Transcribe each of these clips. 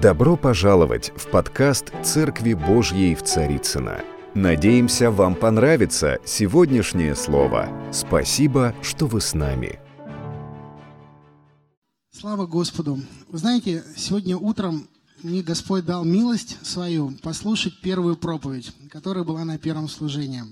Добро пожаловать в подкаст «Церкви Божьей в Царицыно». Надеемся, вам понравится сегодняшнее слово. Спасибо, что вы с нами. Слава Господу! Вы знаете, сегодня утром мне Господь дал милость свою послушать первую проповедь, которая была на первом служении.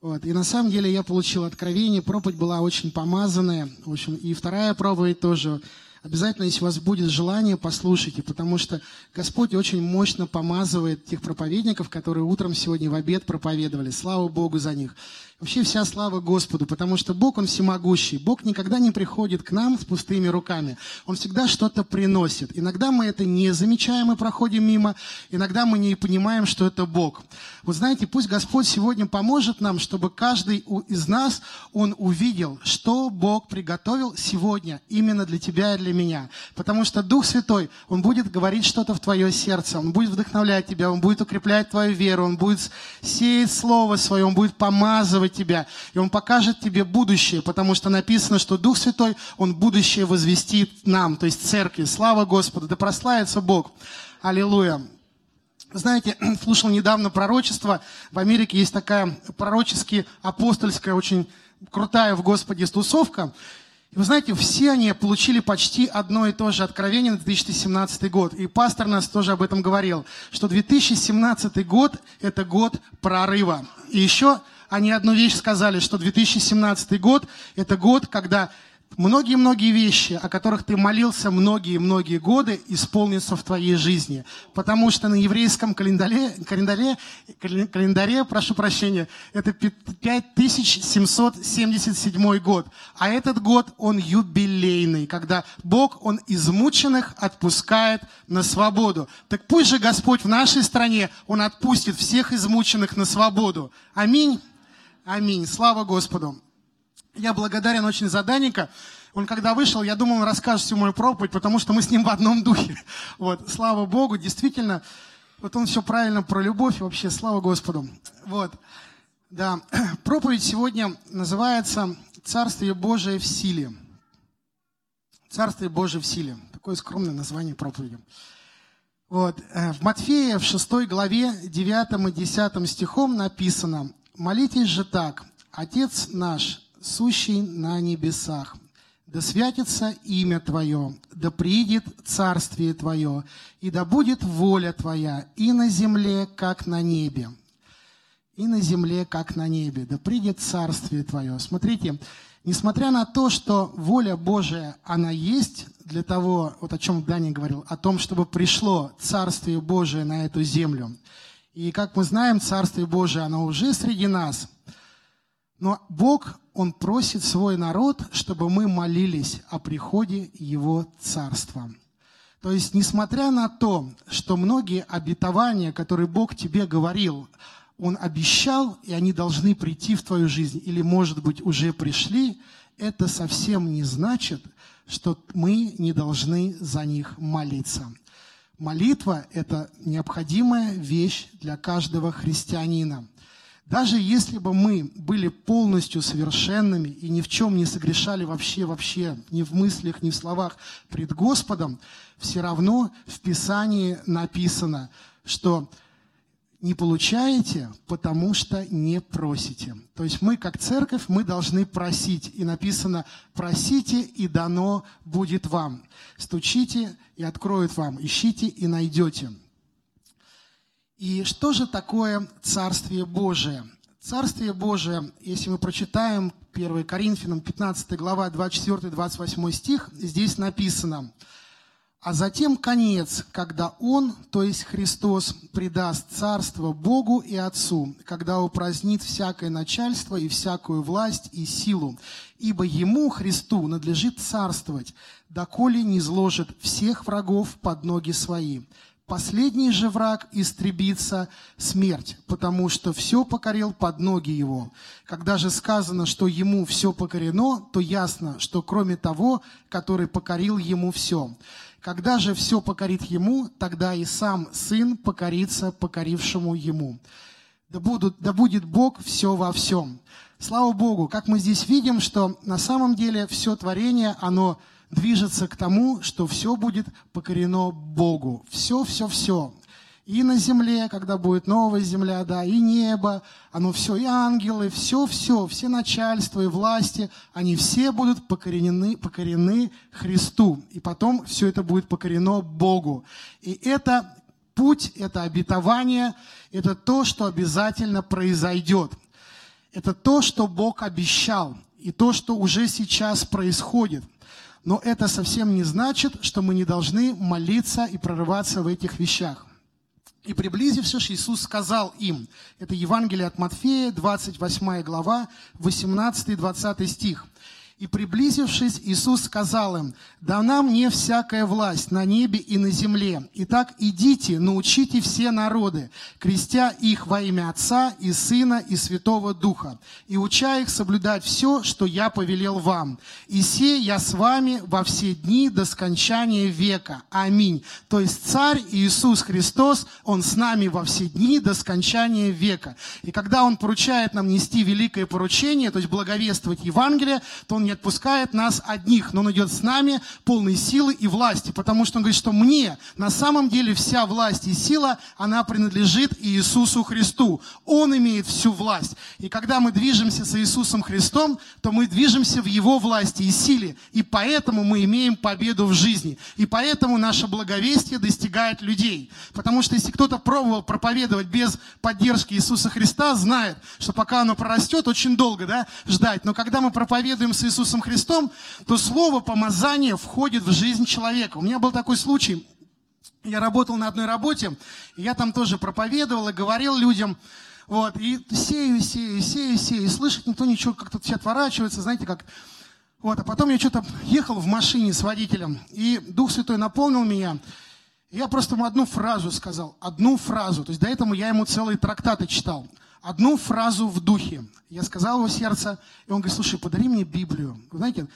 Вот. И на самом деле я получил откровение, проповедь была очень помазанная. В общем, и вторая проповедь тоже Обязательно, если у вас будет желание, послушайте, потому что Господь очень мощно помазывает тех проповедников, которые утром сегодня в обед проповедовали. Слава Богу за них. Вообще вся слава Господу, потому что Бог, Он всемогущий. Бог никогда не приходит к нам с пустыми руками. Он всегда что-то приносит. Иногда мы это не замечаем и проходим мимо. Иногда мы не понимаем, что это Бог. Вот знаете, пусть Господь сегодня поможет нам, чтобы каждый из нас, он увидел, что Бог приготовил сегодня именно для тебя и для меня. Потому что Дух Святой, Он будет говорить что-то в твое сердце. Он будет вдохновлять тебя, Он будет укреплять твою веру, Он будет сеять Слово Свое, Он будет помазывать поддерживать тебя, и Он покажет тебе будущее, потому что написано, что Дух Святой, Он будущее возвестит нам, то есть церкви. Слава Господу, да прославится Бог. Аллилуйя. Знаете, слушал недавно пророчество. В Америке есть такая пророчески апостольская, очень крутая в Господе тусовка. И вы знаете, все они получили почти одно и то же откровение на 2017 год. И пастор нас тоже об этом говорил, что 2017 год – это год прорыва. И еще они одну вещь сказали, что 2017 год – это год, когда многие-многие вещи, о которых ты молился многие-многие годы, исполнятся в твоей жизни. Потому что на еврейском календаре, календаре, календаре прошу прощения, это 5777 год. А этот год, он юбилейный, когда Бог, Он измученных отпускает на свободу. Так пусть же Господь в нашей стране, Он отпустит всех измученных на свободу. Аминь. Аминь. Слава Господу. Я благодарен очень за Даника. Он когда вышел, я думал, он расскажет всю мою проповедь, потому что мы с ним в одном духе. Вот, слава Богу, действительно, вот он все правильно про любовь, вообще, слава Господу. Вот, да, проповедь сегодня называется «Царствие Божие в силе». «Царствие Божие в силе». Такое скромное название проповеди. Вот, э, в Матфея в 6 главе 9 и 10 стихом написано Молитесь же так, Отец наш, сущий на небесах, да святится имя Твое, да приидет царствие Твое, и да будет воля Твоя и на земле, как на небе. И на земле, как на небе, да придет царствие Твое. Смотрите, несмотря на то, что воля Божия, она есть для того, вот о чем Дани говорил, о том, чтобы пришло царствие Божие на эту землю – и как мы знаем, Царствие Божие, оно уже среди нас. Но Бог, Он просит свой народ, чтобы мы молились о приходе Его Царства. То есть, несмотря на то, что многие обетования, которые Бог тебе говорил, Он обещал, и они должны прийти в твою жизнь, или, может быть, уже пришли, это совсем не значит, что мы не должны за них молиться. Молитва – это необходимая вещь для каждого христианина. Даже если бы мы были полностью совершенными и ни в чем не согрешали вообще, вообще, ни в мыслях, ни в словах пред Господом, все равно в Писании написано, что не получаете, потому что не просите. То есть мы, как церковь, мы должны просить. И написано, просите, и дано будет вам. Стучите, и откроют вам. Ищите, и найдете. И что же такое Царствие Божие? Царствие Божие, если мы прочитаем 1 Коринфянам 15 глава 24-28 стих, здесь написано – а затем конец, когда Он, то есть Христос, предаст царство Богу и Отцу, когда упразднит всякое начальство и всякую власть и силу. Ибо Ему, Христу, надлежит царствовать, доколе не зложит всех врагов под ноги свои. Последний же враг истребится смерть, потому что все покорил под ноги его. Когда же сказано, что ему все покорено, то ясно, что кроме того, который покорил ему все. Когда же все покорит ему, тогда и сам сын покорится покорившему ему. Да, будут, да будет Бог все во всем. Слава Богу, как мы здесь видим, что на самом деле все творение, оно движется к тому, что все будет покорено Богу. Все, все, все. И на земле, когда будет новая земля, да, и небо, оно все, и ангелы, все, все, начальства и власти, они все будут покорены, покорены Христу. И потом все это будет покорено Богу. И это путь, это обетование, это то, что обязательно произойдет. Это то, что Бог обещал, и то, что уже сейчас происходит. Но это совсем не значит, что мы не должны молиться и прорываться в этих вещах. И приблизившись, Иисус сказал им, это Евангелие от Матфея, 28 глава, 18 и 20 стих – и приблизившись, Иисус сказал им, «Дана мне всякая власть на небе и на земле. Итак, идите, научите все народы, крестя их во имя Отца и Сына и Святого Духа, и уча их соблюдать все, что я повелел вам. И се я с вами во все дни до скончания века. Аминь». То есть Царь Иисус Христос, Он с нами во все дни до скончания века. И когда Он поручает нам нести великое поручение, то есть благовествовать Евангелие, то Он не отпускает нас одних, но Он идет с нами полной силы и власти, потому что Он говорит, что мне на самом деле вся власть и сила, она принадлежит Иисусу Христу. Он имеет всю власть. И когда мы движемся с Иисусом Христом, то мы движемся в Его власти и силе, и поэтому мы имеем победу в жизни. И поэтому наше благовестие достигает людей. Потому что если кто-то пробовал проповедовать без поддержки Иисуса Христа, знает, что пока оно прорастет, очень долго да, ждать. Но когда мы проповедуем с Иисусом Иисусом Христом, то слово помазание входит в жизнь человека. У меня был такой случай, я работал на одной работе, и я там тоже проповедовал и говорил людям, вот, и сею, сею, сею, сею, и слышать никто ничего, как-то все отворачивается, знаете, как... Вот, а потом я что-то ехал в машине с водителем, и Дух Святой наполнил меня, я просто ему одну фразу сказал, одну фразу. То есть до этого я ему целые трактаты читал одну фразу в духе. Я сказал его сердце, и он говорит, слушай, подари мне Библию. Вы знаете,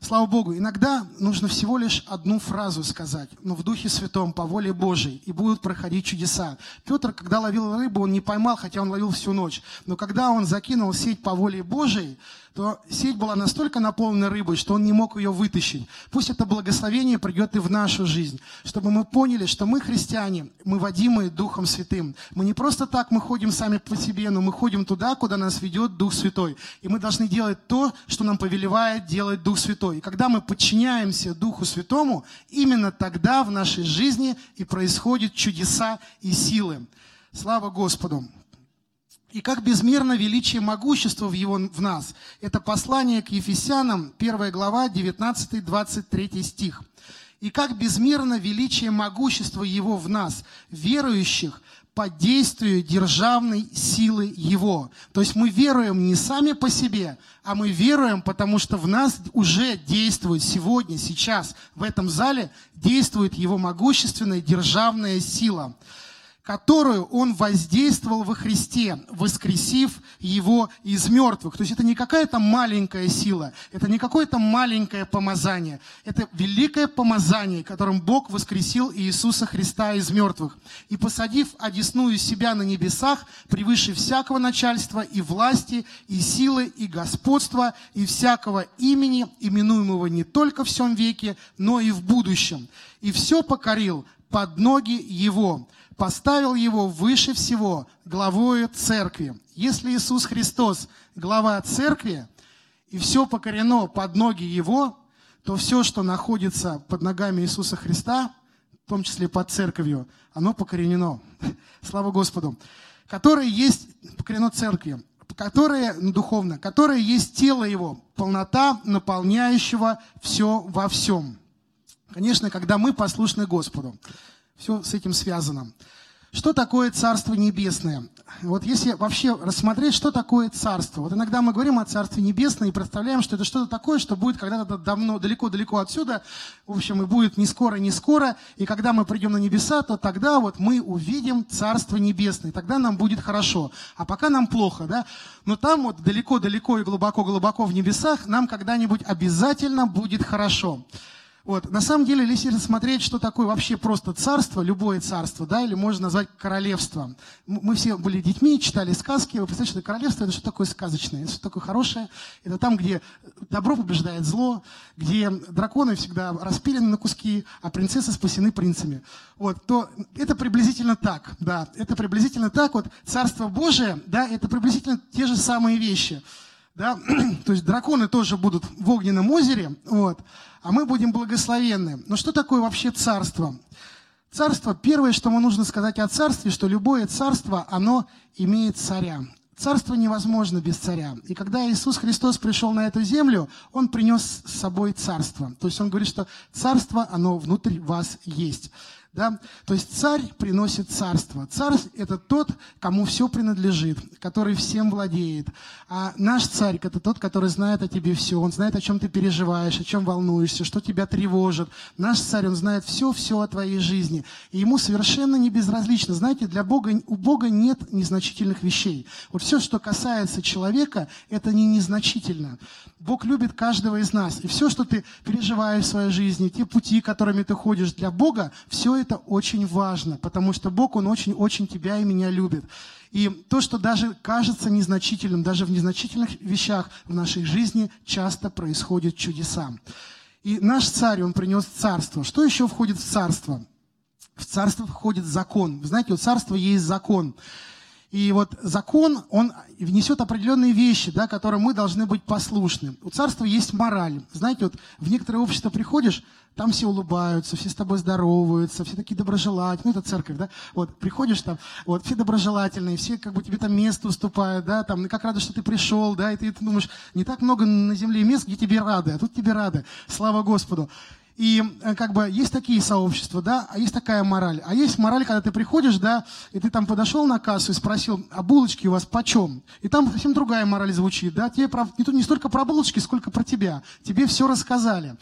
слава Богу, иногда нужно всего лишь одну фразу сказать, но в Духе Святом, по воле Божией, и будут проходить чудеса. Петр, когда ловил рыбу, он не поймал, хотя он ловил всю ночь. Но когда он закинул сеть по воле Божией, то сеть была настолько наполнена рыбой, что он не мог ее вытащить. Пусть это благословение придет и в нашу жизнь, чтобы мы поняли, что мы христиане, мы водимые Духом Святым. Мы не просто так мы ходим сами по себе, но мы ходим туда, куда нас ведет Дух Святой. И мы должны делать то, что нам повелевает делать Дух Святой. И когда мы подчиняемся Духу Святому, именно тогда в нашей жизни и происходят чудеса и силы. Слава Господу! И как безмерно величие могущества в, его, в нас. Это послание к Ефесянам, 1 глава, 19-23 стих. И как безмерно величие могущества Его в нас, верующих, по действию державной силы Его. То есть мы веруем не сами по себе, а мы веруем, потому что в нас уже действует сегодня, сейчас, в этом зале действует Его могущественная державная сила которую Он воздействовал во Христе, воскресив Его из мертвых. То есть это не какая-то маленькая сила, это не какое-то маленькое помазание. Это великое помазание, которым Бог воскресил Иисуса Христа из мертвых. И посадив одесную себя на небесах, превыше всякого начальства и власти, и силы, и господства, и всякого имени, именуемого не только в всем веке, но и в будущем. И все покорил под ноги Его, поставил его выше всего главою церкви. Если Иисус Христос глава церкви, и все покорено под ноги Его, то все, что находится под ногами Иисуса Христа, в том числе под церковью, оно покоренено. Слава Господу. Которое есть, покорено церкви, которое ну, духовно, которое есть тело Его, полнота наполняющего все во всем. Конечно, когда мы послушны Господу. Все с этим связано. Что такое Царство Небесное? Вот если вообще рассмотреть, что такое Царство. Вот иногда мы говорим о Царстве Небесном и представляем, что это что-то такое, что будет когда-то давно, далеко-далеко отсюда, в общем, и будет не скоро, не скоро, и когда мы придем на небеса, то тогда вот мы увидим Царство Небесное, тогда нам будет хорошо. А пока нам плохо, да? Но там вот далеко-далеко и глубоко-глубоко в небесах нам когда-нибудь обязательно будет хорошо. Вот. На самом деле, если рассмотреть, что такое вообще просто царство, любое царство, да, или можно назвать королевством. Мы все были детьми, читали сказки, вы представляете, что королевство – это что такое сказочное, это что такое хорошее. Это там, где добро побеждает зло, где драконы всегда распилены на куски, а принцессы спасены принцами. Вот, то это приблизительно так, да, это приблизительно так. Вот Царство Божие, да, это приблизительно те же самые вещи. Да? То есть драконы тоже будут в огненном озере, вот, а мы будем благословенны. Но что такое вообще царство? Царство, первое, что нам нужно сказать о царстве, что любое царство, оно имеет царя. Царство невозможно без царя. И когда Иисус Христос пришел на эту землю, Он принес с собой царство. То есть Он говорит, что царство, оно внутри вас есть. Да? То есть царь приносит царство. Царь – это тот, кому все принадлежит, который всем владеет. А наш царь – это тот, который знает о тебе все. Он знает, о чем ты переживаешь, о чем волнуешься, что тебя тревожит. Наш царь, он знает все-все о твоей жизни. И ему совершенно не безразлично. Знаете, для Бога, у Бога нет незначительных вещей. Вот все, что касается человека, это не незначительно. Бог любит каждого из нас. И все, что ты переживаешь в своей жизни, те пути, которыми ты ходишь для Бога, все это очень важно, потому что Бог, Он очень-очень тебя и меня любит. И то, что даже кажется незначительным, даже в незначительных вещах в нашей жизни часто происходят чудеса. И наш царь, он принес царство. Что еще входит в царство? В царство входит закон. Вы знаете, у царства есть закон. И вот закон, он внесет определенные вещи, да, которым мы должны быть послушны. У царства есть мораль. Знаете, вот в некоторое общество приходишь, там все улыбаются, все с тобой здороваются, все такие доброжелательные. Ну, это церковь, да? Вот, приходишь там, вот, все доброжелательные, все как бы тебе там место уступают, да, там, как рады, что ты пришел, да, и ты, ты думаешь, не так много на земле мест, где тебе рады, а тут тебе рады. Слава Господу. И э, как бы есть такие сообщества, да, а есть такая мораль. А есть мораль, когда ты приходишь, да, и ты там подошел на кассу и спросил, а булочки у вас почем? И там совсем другая мораль звучит, да, тебе не столько про булочки, сколько про тебя. Тебе все рассказали.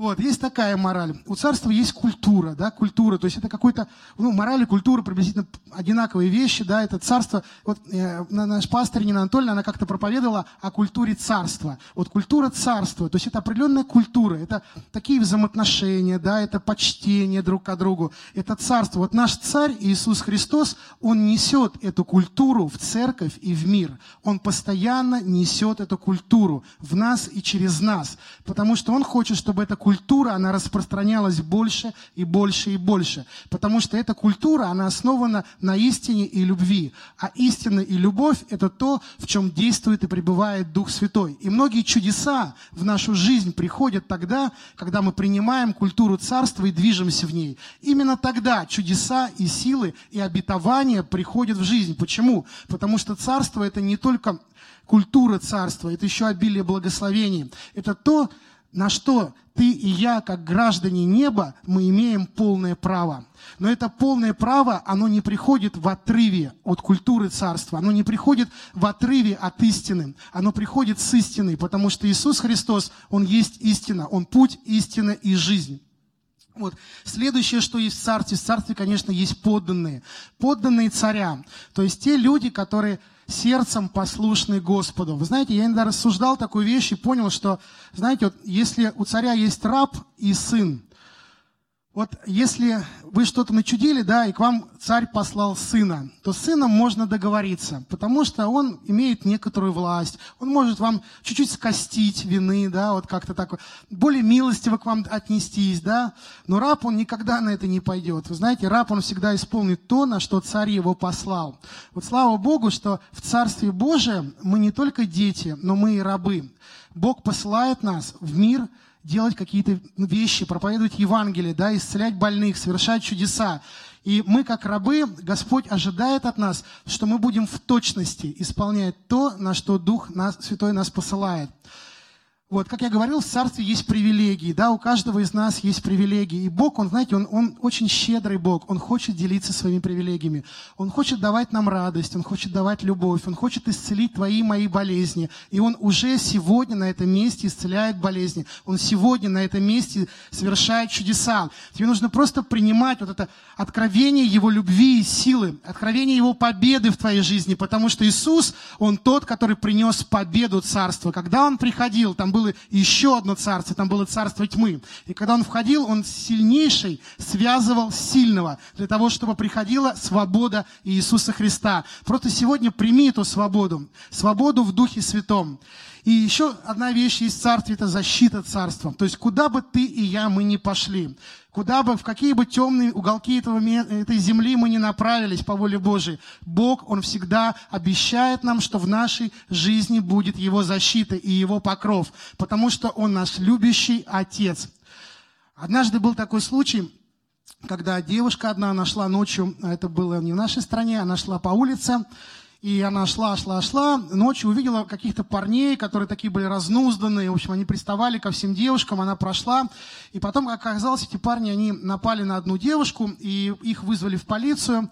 Вот, есть такая мораль. У царства есть культура, да, культура, то есть это какой-то, ну, мораль и культура приблизительно одинаковые вещи, да, это царство. Вот э, наш пастор Нина Анатольевна, она как-то проповедовала о культуре царства. Вот культура царства, то есть это определенная культура, это такие взаимоотношения, да, это почтение друг к другу, это царство. Вот наш царь Иисус Христос, он несет эту культуру в церковь и в мир. Он постоянно несет эту культуру в нас и через нас, потому что он хочет, чтобы эта культура культура, она распространялась больше и больше и больше. Потому что эта культура, она основана на истине и любви. А истина и любовь – это то, в чем действует и пребывает Дух Святой. И многие чудеса в нашу жизнь приходят тогда, когда мы принимаем культуру Царства и движемся в ней. Именно тогда чудеса и силы и обетования приходят в жизнь. Почему? Потому что Царство – это не только культура Царства, это еще обилие благословений. Это то, на что ты и я, как граждане неба, мы имеем полное право. Но это полное право, оно не приходит в отрыве от культуры царства, оно не приходит в отрыве от истины, оно приходит с истиной, потому что Иисус Христос, Он есть истина, Он путь, истина и жизнь. Вот. Следующее, что есть в царстве, в царстве, конечно, есть подданные. Подданные царя. То есть те люди, которые сердцем послушны Господу. Вы знаете, я иногда рассуждал такую вещь и понял, что, знаете, вот если у царя есть раб и сын, вот если вы что-то начудили, да, и к вам царь послал сына, то с сыном можно договориться, потому что он имеет некоторую власть, он может вам чуть-чуть скостить вины, да, вот как-то так, более милостиво к вам отнестись, да, но раб, он никогда на это не пойдет. Вы знаете, раб, он всегда исполнит то, на что царь его послал. Вот слава Богу, что в Царстве Божием мы не только дети, но мы и рабы. Бог посылает нас в мир, делать какие-то вещи, проповедовать Евангелие, да, исцелять больных, совершать чудеса. И мы, как рабы, Господь ожидает от нас, что мы будем в точности исполнять то, на что Дух нас, Святой нас посылает. Вот, как я говорил, в царстве есть привилегии, да, у каждого из нас есть привилегии. И Бог, Он, знаете, Он, он очень щедрый Бог, Он хочет делиться своими привилегиями. Он хочет давать нам радость, Он хочет давать любовь, Он хочет исцелить твои и мои болезни. И Он уже сегодня на этом месте исцеляет болезни. Он сегодня на этом месте совершает чудеса. Тебе нужно просто принимать вот это откровение Его любви и силы, откровение Его победы в твоей жизни, потому что Иисус, Он тот, который принес победу царства. Когда Он приходил, там был было еще одно царство, там было царство тьмы. И когда он входил, он сильнейший связывал сильного для того, чтобы приходила свобода Иисуса Христа. Просто сегодня прими эту свободу, свободу в Духе Святом. И еще одна вещь есть в царстве, это защита царства. То есть куда бы ты и я мы не пошли, куда бы, в какие бы темные уголки этого, этой земли мы не направились по воле Божией, Бог, Он всегда обещает нам, что в нашей жизни будет Его защита и Его покров, потому что Он наш любящий Отец. Однажды был такой случай, когда девушка одна нашла ночью, это было не в нашей стране, она шла по улице, и она шла, шла, шла, ночью увидела каких-то парней, которые такие были разнузданные, в общем, они приставали ко всем девушкам, она прошла. И потом, как оказалось, эти парни, они напали на одну девушку, и их вызвали в полицию.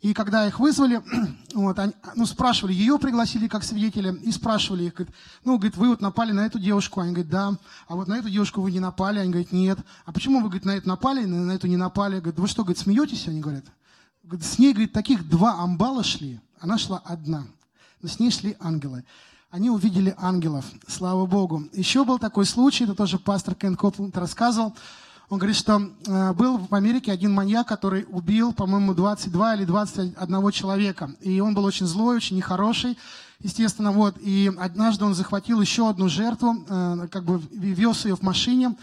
И когда их вызвали, вот, они, ну, спрашивали, ее пригласили как свидетеля, и спрашивали их, говорит, ну, говорит, вы вот напали на эту девушку, они говорят, да, а вот на эту девушку вы не напали, они говорят, нет, а почему вы, говорит, на эту напали, на, на эту не напали, говорит, вы что, говорит, смеетесь, они говорят, с ней, говорит, таких два амбала шли, она шла одна, но с ней шли ангелы. Они увидели ангелов, слава Богу. Еще был такой случай, это тоже пастор Кен Копланд рассказывал. Он говорит, что э, был в Америке один маньяк, который убил, по-моему, 22 или 21 человека. И он был очень злой, очень нехороший, естественно. Вот. И однажды он захватил еще одну жертву, э, как бы вез ее в машине.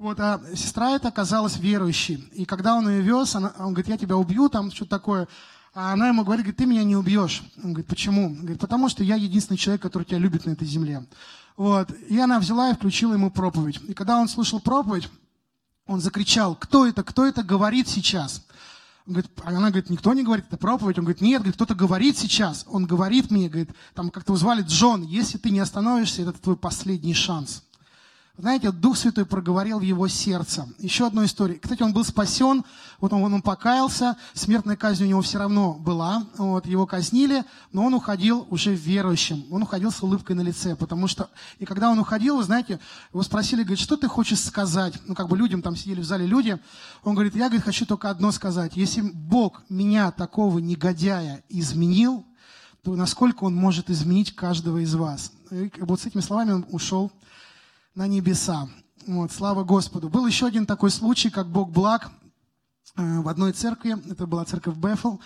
Вот, а сестра эта оказалась верующей. И когда он ее вез, она, он говорит, я тебя убью, там что-то такое. А она ему говорит, говорит, ты меня не убьешь. Он говорит, почему? Говорит, потому что я единственный человек, который тебя любит на этой земле. Вот. И она взяла и включила ему проповедь. И когда он слушал проповедь, он закричал, кто это, кто это говорит сейчас? Он говорит, а она говорит, никто не говорит, это проповедь. Он говорит, нет, говорит, кто-то говорит сейчас. Он говорит мне, говорит, там как-то звали Джон, если ты не остановишься, это твой последний шанс. Знаете, Дух Святой проговорил в его сердце. Еще одна история. Кстати, он был спасен, вот он, он покаялся, смертная казнь у него все равно была, вот, его казнили, но он уходил уже верующим, он уходил с улыбкой на лице, потому что, и когда он уходил, вы знаете, его спросили, говорит, что ты хочешь сказать? Ну, как бы людям, там сидели в зале люди, он говорит, я, говорит, хочу только одно сказать, если Бог меня, такого негодяя, изменил, то насколько он может изменить каждого из вас? И вот с этими словами он ушел на небеса. Вот, слава Господу. Был еще один такой случай, как Бог благ э, в одной церкви. Это была церковь Бефл.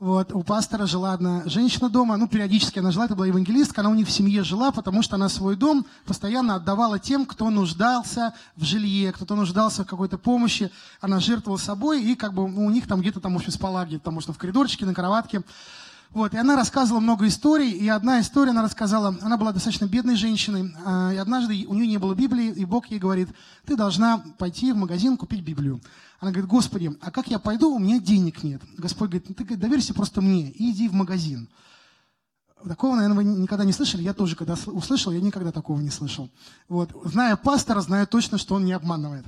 Вот, у пастора жила одна женщина дома, ну, периодически она жила, это была евангелистка, она у них в семье жила, потому что она свой дом постоянно отдавала тем, кто нуждался в жилье, кто-то нуждался в какой-то помощи, она жертвовала собой, и как бы ну, у них там где-то там, в общем, потому что в коридорчике, на кроватке. Вот, и она рассказывала много историй, и одна история она рассказала, она была достаточно бедной женщиной, а, и однажды у нее не было Библии, и Бог ей говорит, ты должна пойти в магазин купить Библию. Она говорит, Господи, а как я пойду, у меня денег нет. Господь говорит, ты доверься просто мне и иди в магазин. Такого, наверное, вы никогда не слышали. Я тоже, когда услышал, я никогда такого не слышал. Вот. Зная пастора, знаю точно, что он не обманывает.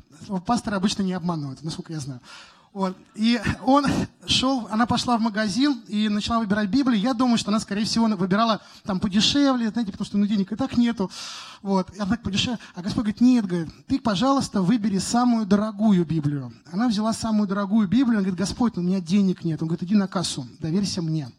Пасторы обычно не обманывают, насколько я знаю. Вот. И он шел, она пошла в магазин и начала выбирать Библию. Я думаю, что она, скорее всего, выбирала там подешевле, знаете, потому что ну, денег и так нету. Вот. И она подешевле. А Господь говорит, нет, говорит, ты, пожалуйста, выбери самую дорогую Библию. Она взяла самую дорогую Библию, она говорит, Господь, у меня денег нет. Он говорит, иди на кассу, доверься мне.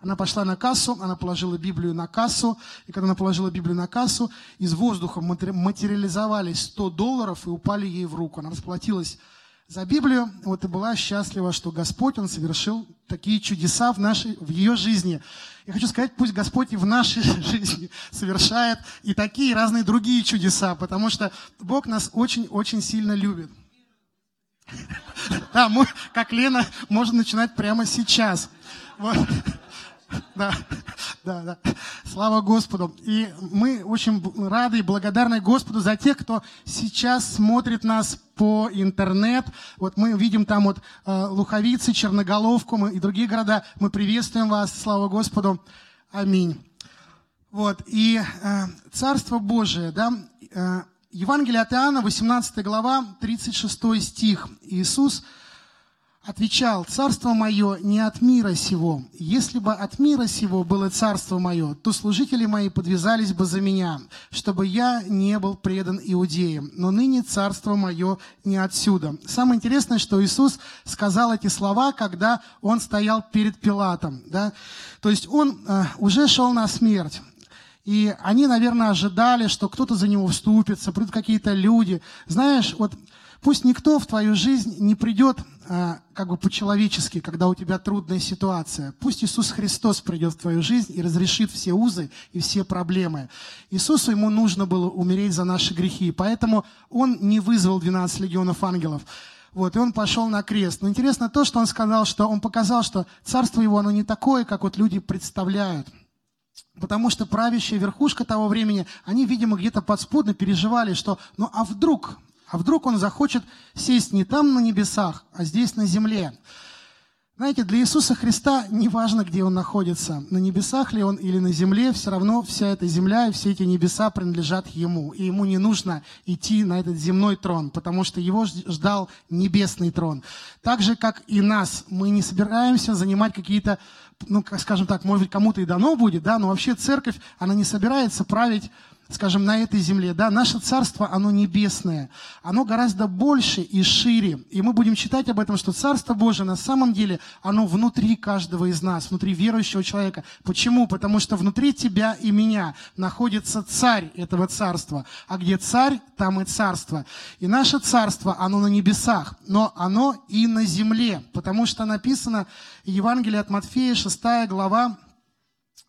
Она пошла на кассу, она положила Библию на кассу, и когда она положила Библию на кассу, из воздуха материализовались 100 долларов и упали ей в руку. Она расплатилась за Библию, вот и была счастлива, что Господь, Он совершил такие чудеса в, нашей, в ее жизни. Я хочу сказать, пусть Господь и в нашей жизни совершает и такие разные другие чудеса, потому что Бог нас очень-очень сильно любит. Да, мы, как Лена, можно начинать прямо сейчас. Вот. Да, да, да. Слава Господу. И мы очень рады и благодарны Господу за тех, кто сейчас смотрит нас по интернет. Вот мы видим там вот э, Луховицы, Черноголовку и другие города. Мы приветствуем вас. Слава Господу. Аминь. Вот. И э, Царство Божие, да, э, Евангелие от Иоанна, 18 глава, 36 стих. Иисус отвечал, «Царство мое не от мира сего. Если бы от мира сего было царство мое, то служители мои подвязались бы за меня, чтобы я не был предан иудеям. Но ныне царство мое не отсюда». Самое интересное, что Иисус сказал эти слова, когда Он стоял перед Пилатом. Да? То есть Он э, уже шел на смерть. И они, наверное, ожидали, что кто-то за него вступится, придут какие-то люди. Знаешь, вот пусть никто в твою жизнь не придет а, как бы по-человечески, когда у тебя трудная ситуация. Пусть Иисус Христос придет в твою жизнь и разрешит все узы и все проблемы. Иисусу ему нужно было умереть за наши грехи, поэтому он не вызвал 12 легионов ангелов. Вот, и он пошел на крест. Но интересно то, что он сказал, что он показал, что царство его, оно не такое, как вот люди представляют. Потому что правящая верхушка того времени, они, видимо, где-то подспудно переживали, что ну а вдруг, а вдруг он захочет сесть не там на небесах, а здесь на земле. Знаете, для Иисуса Христа не важно, где Он находится, на небесах ли Он или на земле, все равно вся эта земля и все эти небеса принадлежат Ему. И Ему не нужно идти на этот земной трон, потому что Его ждал небесный трон. Так же, как и нас, мы не собираемся занимать какие-то, ну, скажем так, может быть, кому-то и дано будет, да, но вообще церковь, она не собирается править скажем, на этой земле. Да, наше царство, оно небесное, оно гораздо больше и шире. И мы будем читать об этом, что Царство Божие на самом деле, оно внутри каждого из нас, внутри верующего человека. Почему? Потому что внутри тебя и меня находится царь этого царства. А где царь, там и царство. И наше царство, оно на небесах, но оно и на земле. Потому что написано Евангелие от Матфея, 6 глава,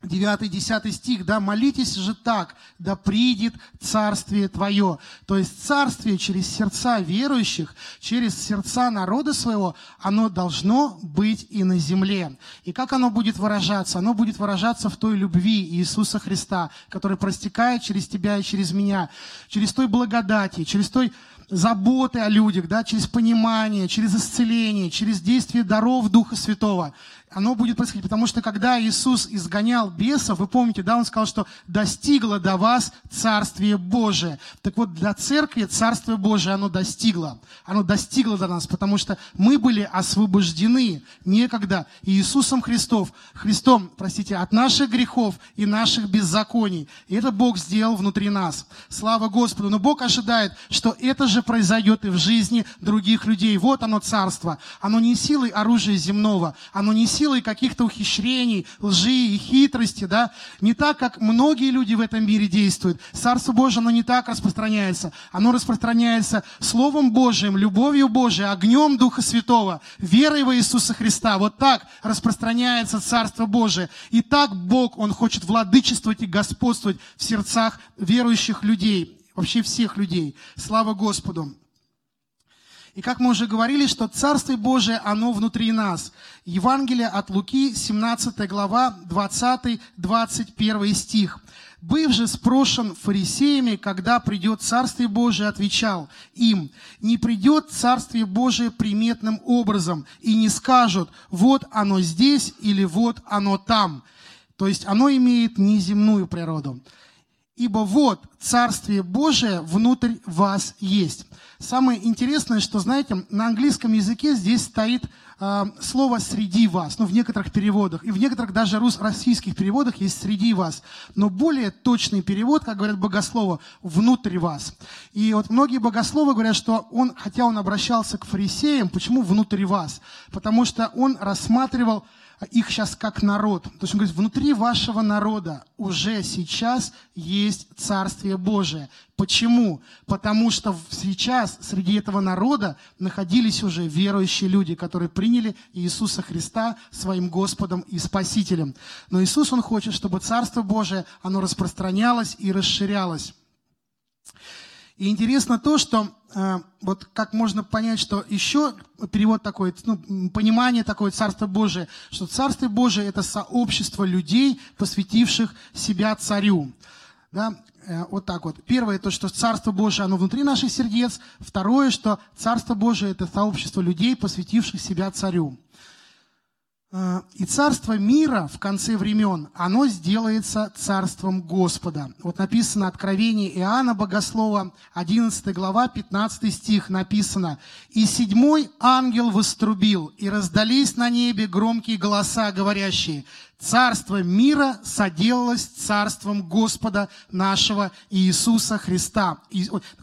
9-10 стих, да, молитесь же так, да придет Царствие Твое. То есть Царствие через сердца верующих, через сердца народа своего, оно должно быть и на земле. И как оно будет выражаться? Оно будет выражаться в той любви Иисуса Христа, который простекает через тебя и через меня, через той благодати, через той заботы о людях, да, через понимание, через исцеление, через действие даров Духа Святого оно будет происходить. Потому что когда Иисус изгонял бесов, вы помните, да, Он сказал, что достигло до вас Царствие Божие. Так вот, для церкви Царствие Божие, оно достигло. Оно достигло до нас, потому что мы были освобождены некогда Иисусом Христов, Христом, простите, от наших грехов и наших беззаконий. И это Бог сделал внутри нас. Слава Господу. Но Бог ожидает, что это же произойдет и в жизни других людей. Вот оно Царство. Оно не силой оружия земного, оно не силой силой каких-то ухищрений, лжи и хитрости, да, не так, как многие люди в этом мире действуют. Царство Божие, оно не так распространяется. Оно распространяется Словом Божиим, любовью Божией, огнем Духа Святого, верой во Иисуса Христа. Вот так распространяется Царство Божие. И так Бог, Он хочет владычествовать и господствовать в сердцах верующих людей, вообще всех людей. Слава Господу! И как мы уже говорили, что Царствие Божие, оно внутри нас. Евангелие от Луки, 17 глава, 20-21 стих. «Быв же спрошен фарисеями, когда придет Царствие Божие, отвечал им, не придет Царствие Божие приметным образом, и не скажут, вот оно здесь или вот оно там». То есть оно имеет неземную природу. «Ибо вот Царствие Божие внутрь вас есть». Самое интересное, что, знаете, на английском языке здесь стоит э, слово «среди вас», ну, в некоторых переводах, и в некоторых даже рус, российских переводах есть «среди вас», но более точный перевод, как говорят богословы, «внутрь вас». И вот многие богословы говорят, что он, хотя он обращался к фарисеям, почему «внутрь вас»? Потому что он рассматривал их сейчас как народ. То есть он говорит, внутри вашего народа уже сейчас есть Царствие Божие. Почему? Потому что сейчас среди этого народа находились уже верующие люди, которые приняли Иисуса Христа своим Господом и Спасителем. Но Иисус, Он хочет, чтобы Царство Божие, оно распространялось и расширялось. И интересно то, что э, вот как можно понять, что еще перевод такой, ну, понимание такое Царство Божие, что Царство Божие это сообщество людей, посвятивших себя царю. Да? Э, вот так вот. Первое, то, что Царство Божие, оно внутри наших сердец. Второе, что Царство Божие это сообщество людей, посвятивших себя царю. Э, и царство мира в конце времен, оно сделается царством Господа. Вот написано Откровение Иоанна Богослова, 11 глава, 15 стих написано. «И седьмой ангел вострубил, и раздались на небе громкие голоса, говорящие, Царство мира соделалось царством Господа нашего Иисуса Христа,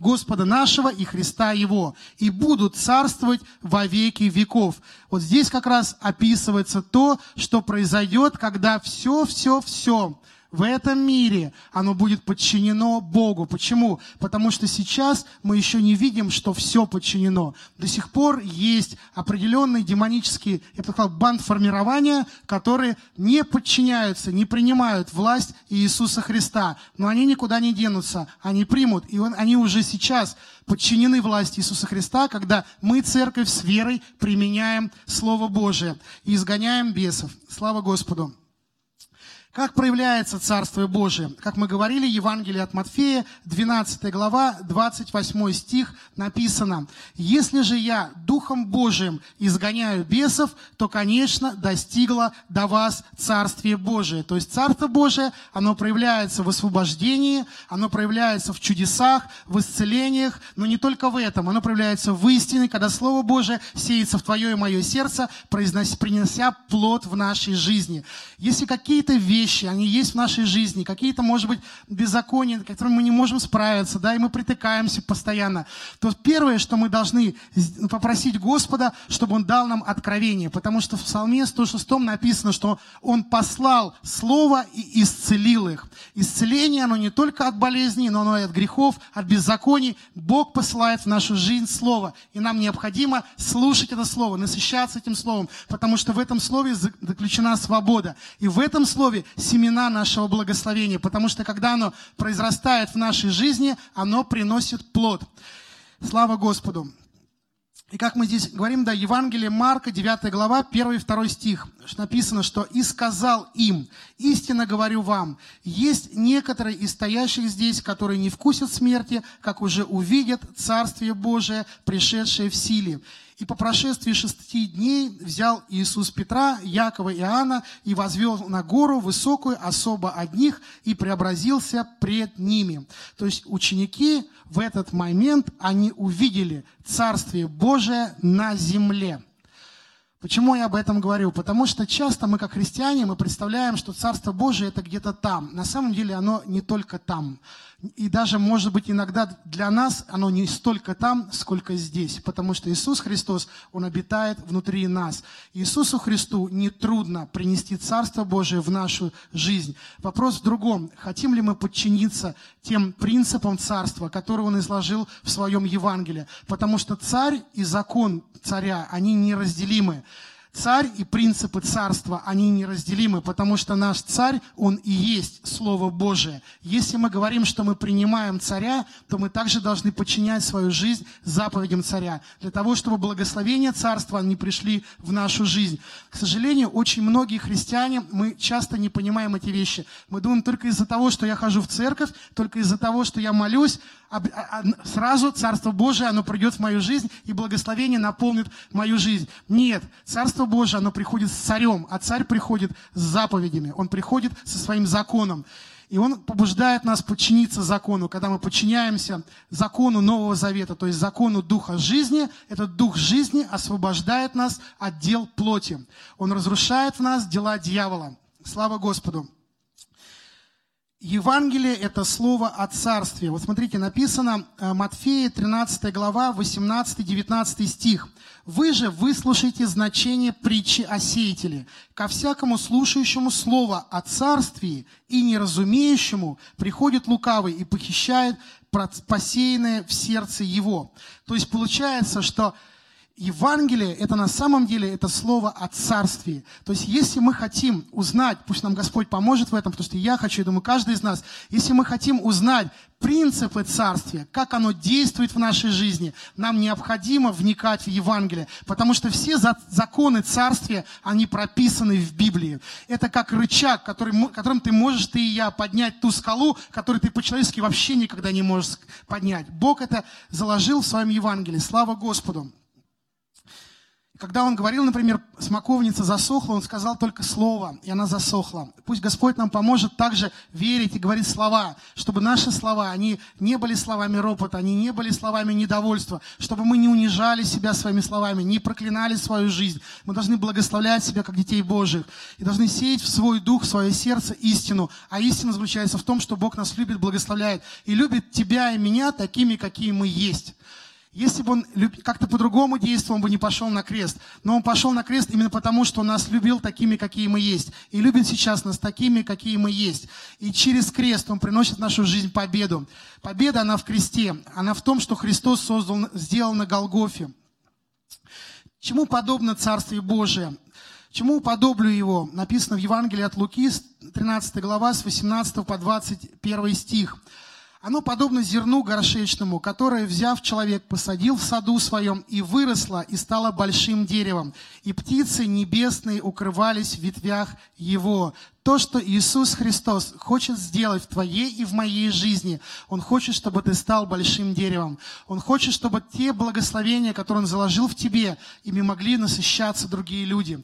Господа нашего и Христа Его, и будут царствовать во веки веков. Вот здесь как раз описывается то, что произойдет, когда все-все-все в этом мире, оно будет подчинено Богу. Почему? Потому что сейчас мы еще не видим, что все подчинено. До сих пор есть определенные демонические, я бы сказал, бандформирования, которые не подчиняются, не принимают власть Иисуса Христа. Но они никуда не денутся, они примут. И он, они уже сейчас подчинены власти Иисуса Христа, когда мы, церковь, с верой применяем Слово Божие и изгоняем бесов. Слава Господу! Как проявляется Царствие Божие? Как мы говорили, Евангелие от Матфея, 12 глава, 28 стих написано, «Если же я Духом Божиим изгоняю бесов, то, конечно, достигло до вас Царствие Божие». То есть Царство Божие, оно проявляется в освобождении, оно проявляется в чудесах, в исцелениях, но не только в этом. Оно проявляется в истине, когда Слово Божие сеется в твое и мое сердце, принося плод в нашей жизни. Если какие-то вещи вещи, они есть в нашей жизни, какие-то, может быть, беззакония, с которыми мы не можем справиться, да, и мы притыкаемся постоянно, то первое, что мы должны попросить Господа, чтобы Он дал нам откровение, потому что в Псалме 106 написано, что Он послал Слово и исцелил их. Исцеление, оно не только от болезней, но оно и от грехов, от беззаконий. Бог посылает в нашу жизнь Слово, и нам необходимо слушать это Слово, насыщаться этим Словом, потому что в этом Слове заключена свобода. И в этом Слове семена нашего благословения, потому что когда оно произрастает в нашей жизни, оно приносит плод. Слава Господу! И как мы здесь говорим, да, Евангелие Марка, 9 глава, 1 и 2 стих, написано, что «И сказал им, истинно говорю вам, есть некоторые из стоящих здесь, которые не вкусят смерти, как уже увидят Царствие Божие, пришедшее в силе». И по прошествии шести дней взял Иисус Петра, Якова и Иоанна и возвел на гору высокую особо одних и преобразился пред ними. То есть ученики в этот момент, они увидели Царствие Божие на земле. Почему я об этом говорю? Потому что часто мы, как христиане, мы представляем, что Царство Божие это где-то там. На самом деле оно не только там. И даже, может быть, иногда для нас оно не столько там, сколько здесь. Потому что Иисус Христос, Он обитает внутри нас. Иисусу Христу нетрудно принести Царство Божие в нашу жизнь. Вопрос в другом. Хотим ли мы подчиниться тем принципам Царства, которые Он изложил в Своем Евангелии? Потому что царь и закон царя, они неразделимы. Царь и принципы царства, они неразделимы, потому что наш царь, он и есть Слово Божие. Если мы говорим, что мы принимаем царя, то мы также должны подчинять свою жизнь заповедям царя, для того, чтобы благословения царства не пришли в нашу жизнь. К сожалению, очень многие христиане, мы часто не понимаем эти вещи. Мы думаем только из-за того, что я хожу в церковь, только из-за того, что я молюсь, а, а, сразу Царство Божие, оно придет в мою жизнь, и благословение наполнит мою жизнь. Нет, Царство Божие, оно приходит с царем, а царь приходит с заповедями, он приходит со своим законом. И он побуждает нас подчиниться закону. Когда мы подчиняемся закону Нового Завета, то есть закону Духа жизни, этот Дух жизни освобождает нас от дел плоти. Он разрушает в нас дела дьявола. Слава Господу! Евангелие – это слово о царстве. Вот смотрите, написано э, Матфея 13 глава, 18-19 стих. «Вы же выслушайте значение притчи о сеятеле. Ко всякому слушающему слово о царстве и неразумеющему приходит лукавый и похищает посеянное в сердце его». То есть получается, что Евангелие – это на самом деле это слово о царстве. То есть, если мы хотим узнать, пусть нам Господь поможет в этом, потому что я хочу, я думаю, каждый из нас, если мы хотим узнать принципы царствия, как оно действует в нашей жизни, нам необходимо вникать в Евангелие, потому что все законы царствия, они прописаны в Библии. Это как рычаг, который, которым ты можешь, ты и я, поднять ту скалу, которую ты по-человечески вообще никогда не можешь поднять. Бог это заложил в своем Евангелии. Слава Господу! Когда он говорил, например, смоковница засохла, он сказал только слово, и она засохла. Пусть Господь нам поможет также верить и говорить слова, чтобы наши слова, они не были словами ропота, они не были словами недовольства, чтобы мы не унижали себя своими словами, не проклинали свою жизнь. Мы должны благословлять себя, как детей Божьих, и должны сеять в свой дух, в свое сердце истину. А истина заключается в том, что Бог нас любит, благословляет, и любит тебя и меня такими, какие мы есть. Если бы он как-то по-другому действовал, он бы не пошел на крест. Но он пошел на крест именно потому, что он нас любил такими, какие мы есть. И любит сейчас нас такими, какие мы есть. И через крест он приносит в нашу жизнь победу. Победа, она в кресте. Она в том, что Христос создал, сделал на Голгофе. Чему подобно Царствие Божие? Чему уподоблю его? Написано в Евангелии от Луки, 13 глава, с 18 по 21 стих. Оно подобно зерну горшечному, которое, взяв человек, посадил в саду своем и выросло, и стало большим деревом. И птицы небесные укрывались в ветвях его. То, что Иисус Христос хочет сделать в твоей и в моей жизни, Он хочет, чтобы ты стал большим деревом. Он хочет, чтобы те благословения, которые Он заложил в тебе, ими могли насыщаться другие люди.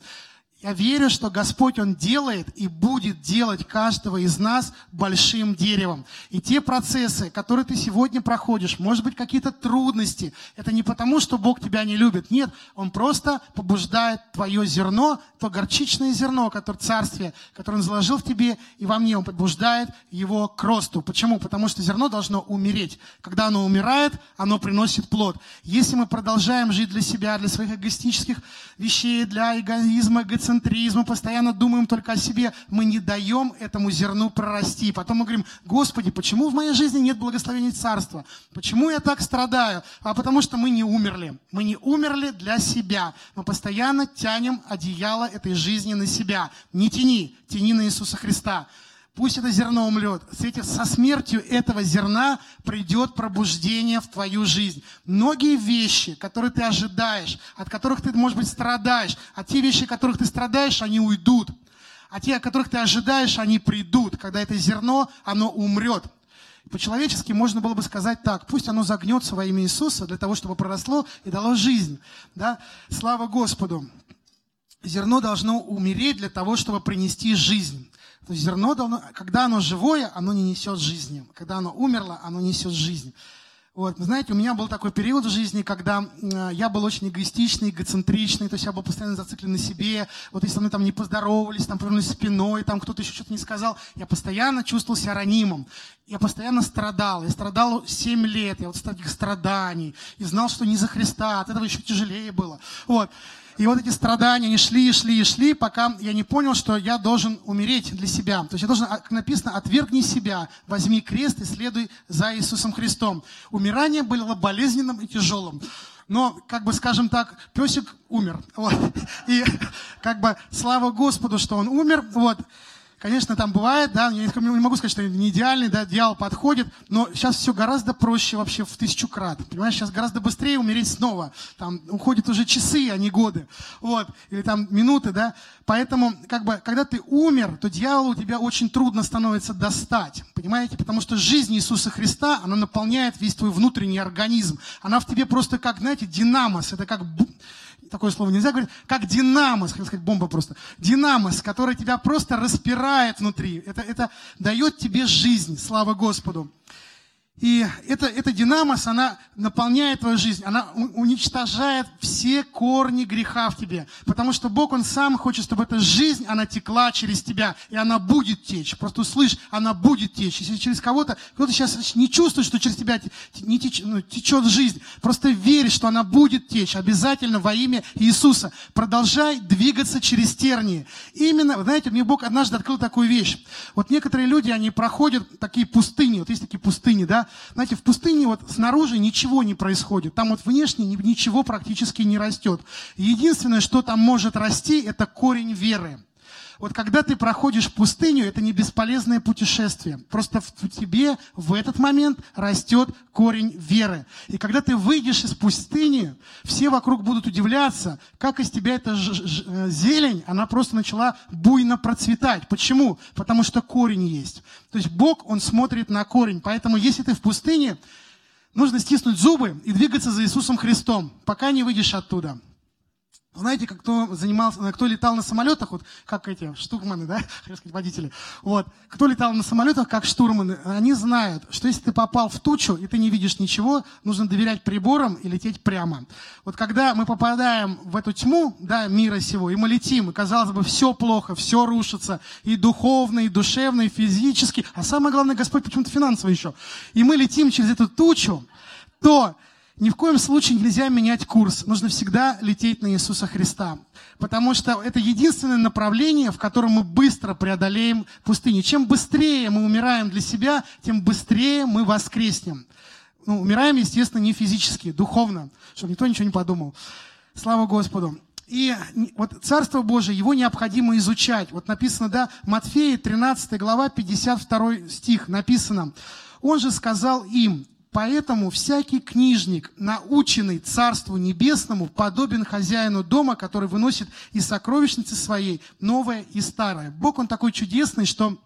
Я верю, что Господь, Он делает и будет делать каждого из нас большим деревом. И те процессы, которые ты сегодня проходишь, может быть, какие-то трудности, это не потому, что Бог тебя не любит. Нет, Он просто побуждает твое зерно, то горчичное зерно, которое царствие, которое Он заложил в тебе и во мне, Он побуждает его к росту. Почему? Потому что зерно должно умереть. Когда оно умирает, оно приносит плод. Если мы продолжаем жить для себя, для своих эгоистических вещей, для эгоизма, эгоцентризма, эгоцентризма, постоянно думаем только о себе, мы не даем этому зерну прорасти. Потом мы говорим, Господи, почему в моей жизни нет благословения Царства? Почему я так страдаю? А потому что мы не умерли. Мы не умерли для себя. Мы постоянно тянем одеяло этой жизни на себя. Не тяни, тяни на Иисуса Христа. Пусть это зерно умрет. Со смертью этого зерна придет пробуждение в твою жизнь. Многие вещи, которые ты ожидаешь, от которых ты, может быть, страдаешь, а те вещи, от которых ты страдаешь, они уйдут. А те, от которых ты ожидаешь, они придут. Когда это зерно, оно умрет. По-человечески можно было бы сказать так, пусть оно загнется во имя Иисуса для того, чтобы проросло и дало жизнь. Да? Слава Господу! Зерно должно умереть для того, чтобы принести жизнь. То есть зерно, давно, когда оно живое, оно не несет жизни. Когда оно умерло, оно несет жизнь. Вот, знаете, у меня был такой период в жизни, когда я был очень эгоистичный, эгоцентричный, то есть я был постоянно зациклен на себе. Вот если со мной там не поздоровались, там повернулись спиной, там кто-то еще что-то не сказал, я постоянно чувствовал себя ранимым. Я постоянно страдал. Я страдал 7 лет, я вот с таких страданий. И знал, что не за Христа, от этого еще тяжелее было. Вот. И вот эти страдания, они шли, шли, шли, пока я не понял, что я должен умереть для себя. То есть я должен, как написано, отвергни себя, возьми крест и следуй за Иисусом Христом. Умирание было болезненным и тяжелым. Но, как бы, скажем так, песик умер. Вот. И, как бы, слава Господу, что он умер. Вот. Конечно, там бывает, да, я не могу сказать, что не идеальный, да, дьявол подходит, но сейчас все гораздо проще вообще в тысячу крат. Понимаешь, сейчас гораздо быстрее умереть снова. Там уходят уже часы, а не годы. Вот, или там минуты, да. Поэтому, как бы, когда ты умер, то дьяволу тебя очень трудно становится достать. Понимаете? Потому что жизнь Иисуса Христа, она наполняет весь твой внутренний организм. Она в тебе просто как, знаете, динамос. Это как такое слово нельзя говорить, как динамос, хотел сказать бомба просто, динамос, который тебя просто распирает внутри. Это, это дает тебе жизнь, слава Господу. И эта, эта динамос, она наполняет твою жизнь, она уничтожает все корни греха в тебе. Потому что Бог, Он сам хочет, чтобы эта жизнь, она текла через тебя, и она будет течь. Просто услышь, она будет течь. Если через кого-то, кто-то сейчас не чувствует, что через тебя не теч, ну, течет жизнь, просто верь, что она будет течь. Обязательно во имя Иисуса. Продолжай двигаться через тернии. Именно, знаете, мне Бог однажды открыл такую вещь. Вот некоторые люди, они проходят такие пустыни, вот есть такие пустыни, да, знаете, в пустыне вот снаружи ничего не происходит. Там вот внешне ничего практически не растет. Единственное, что там может расти, это корень веры. Вот когда ты проходишь пустыню, это не бесполезное путешествие. Просто в тебе в этот момент растет корень веры. И когда ты выйдешь из пустыни, все вокруг будут удивляться, как из тебя эта э, зелень, она просто начала буйно процветать. Почему? Потому что корень есть. То есть Бог, Он смотрит на корень. Поэтому если ты в пустыне, нужно стиснуть зубы и двигаться за Иисусом Христом, пока не выйдешь оттуда. Знаете, как кто занимался, кто летал на самолетах, вот как эти штурманы, да, хотел сказать, водители. Вот, кто летал на самолетах, как штурманы, они знают, что если ты попал в тучу и ты не видишь ничего, нужно доверять приборам и лететь прямо. Вот когда мы попадаем в эту тьму, да, мира сего, и мы летим, и казалось бы, все плохо, все рушится, и духовно, и душевно, и физически, а самое главное, Господь почему-то финансово еще. И мы летим через эту тучу, то Ни в коем случае нельзя менять курс. Нужно всегда лететь на Иисуса Христа. Потому что это единственное направление, в котором мы быстро преодолеем пустыню. Чем быстрее мы умираем для себя, тем быстрее мы воскреснем. Ну, умираем, естественно, не физически, духовно, чтобы никто ничего не подумал. Слава Господу. И вот Царство Божие, его необходимо изучать. Вот написано, да, Матфея 13 глава, 52 стих написано. Он же сказал им, Поэтому всякий книжник, наученный Царству Небесному, подобен хозяину дома, который выносит из сокровищницы своей новое и старое. Бог, Он такой чудесный, что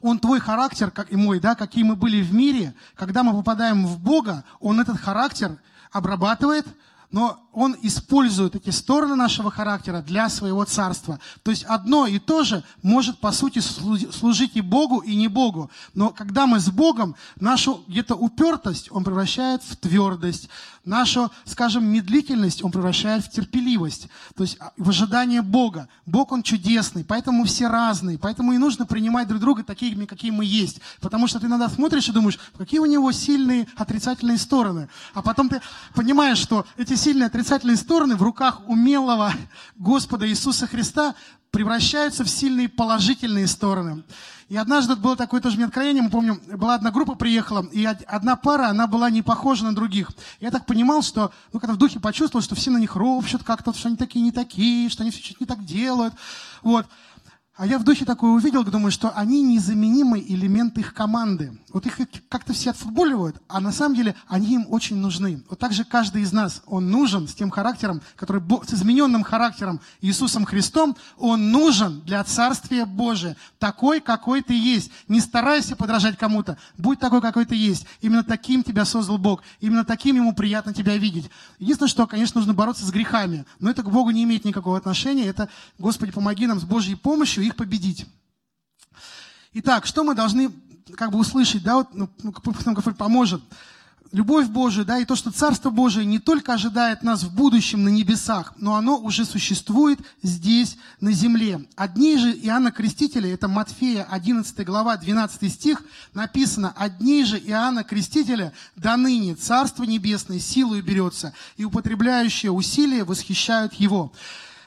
он твой характер, как и мой, да, какие мы были в мире, когда мы попадаем в Бога, Он этот характер обрабатывает, но он использует эти стороны нашего характера для своего царства. То есть одно и то же может, по сути, служить и Богу, и не Богу. Но когда мы с Богом, нашу где-то упертость он превращает в твердость, нашу, скажем, медлительность он превращает в терпеливость. То есть а, в ожидание Бога. Бог, Он чудесный, поэтому все разные. Поэтому и нужно принимать друг друга такими, какие мы есть. Потому что ты иногда смотришь и думаешь, какие у него сильные отрицательные стороны. А потом ты понимаешь, что эти сильные отрицательные стороны в руках умелого Господа Иисуса Христа превращаются в сильные положительные стороны. И однажды было такое тоже мне откровение, мы помним, была одна группа приехала, и одна пара, она была не похожа на других. Я так понимал, что, ну, когда в духе почувствовал, что все на них ропщут как-то, что они такие не такие, что они все чуть не так делают. Вот. А я в духе такое увидел, думаю, что они незаменимый элемент их команды. Вот их как-то все отфутболивают, а на самом деле они им очень нужны. Вот так же каждый из нас, он нужен с тем характером, который, с измененным характером Иисусом Христом, он нужен для Царствия Божия. Такой, какой ты есть. Не старайся подражать кому-то. Будь такой, какой ты есть. Именно таким тебя создал Бог. Именно таким ему приятно тебя видеть. Единственное, что, конечно, нужно бороться с грехами. Но это к Богу не имеет никакого отношения. Это, Господи, помоги нам с Божьей помощью их победить. Итак, что мы должны как бы услышать, да, вот, ну, ну Господь поможет. Любовь Божия, да, и то, что Царство Божие не только ожидает нас в будущем на небесах, но оно уже существует здесь, на земле. Одни же Иоанна Крестителя, это Матфея 11 глава, 12 стих, написано, одни же Иоанна Крестителя до ныне Царство Небесное силою берется, и употребляющие усилия восхищают его.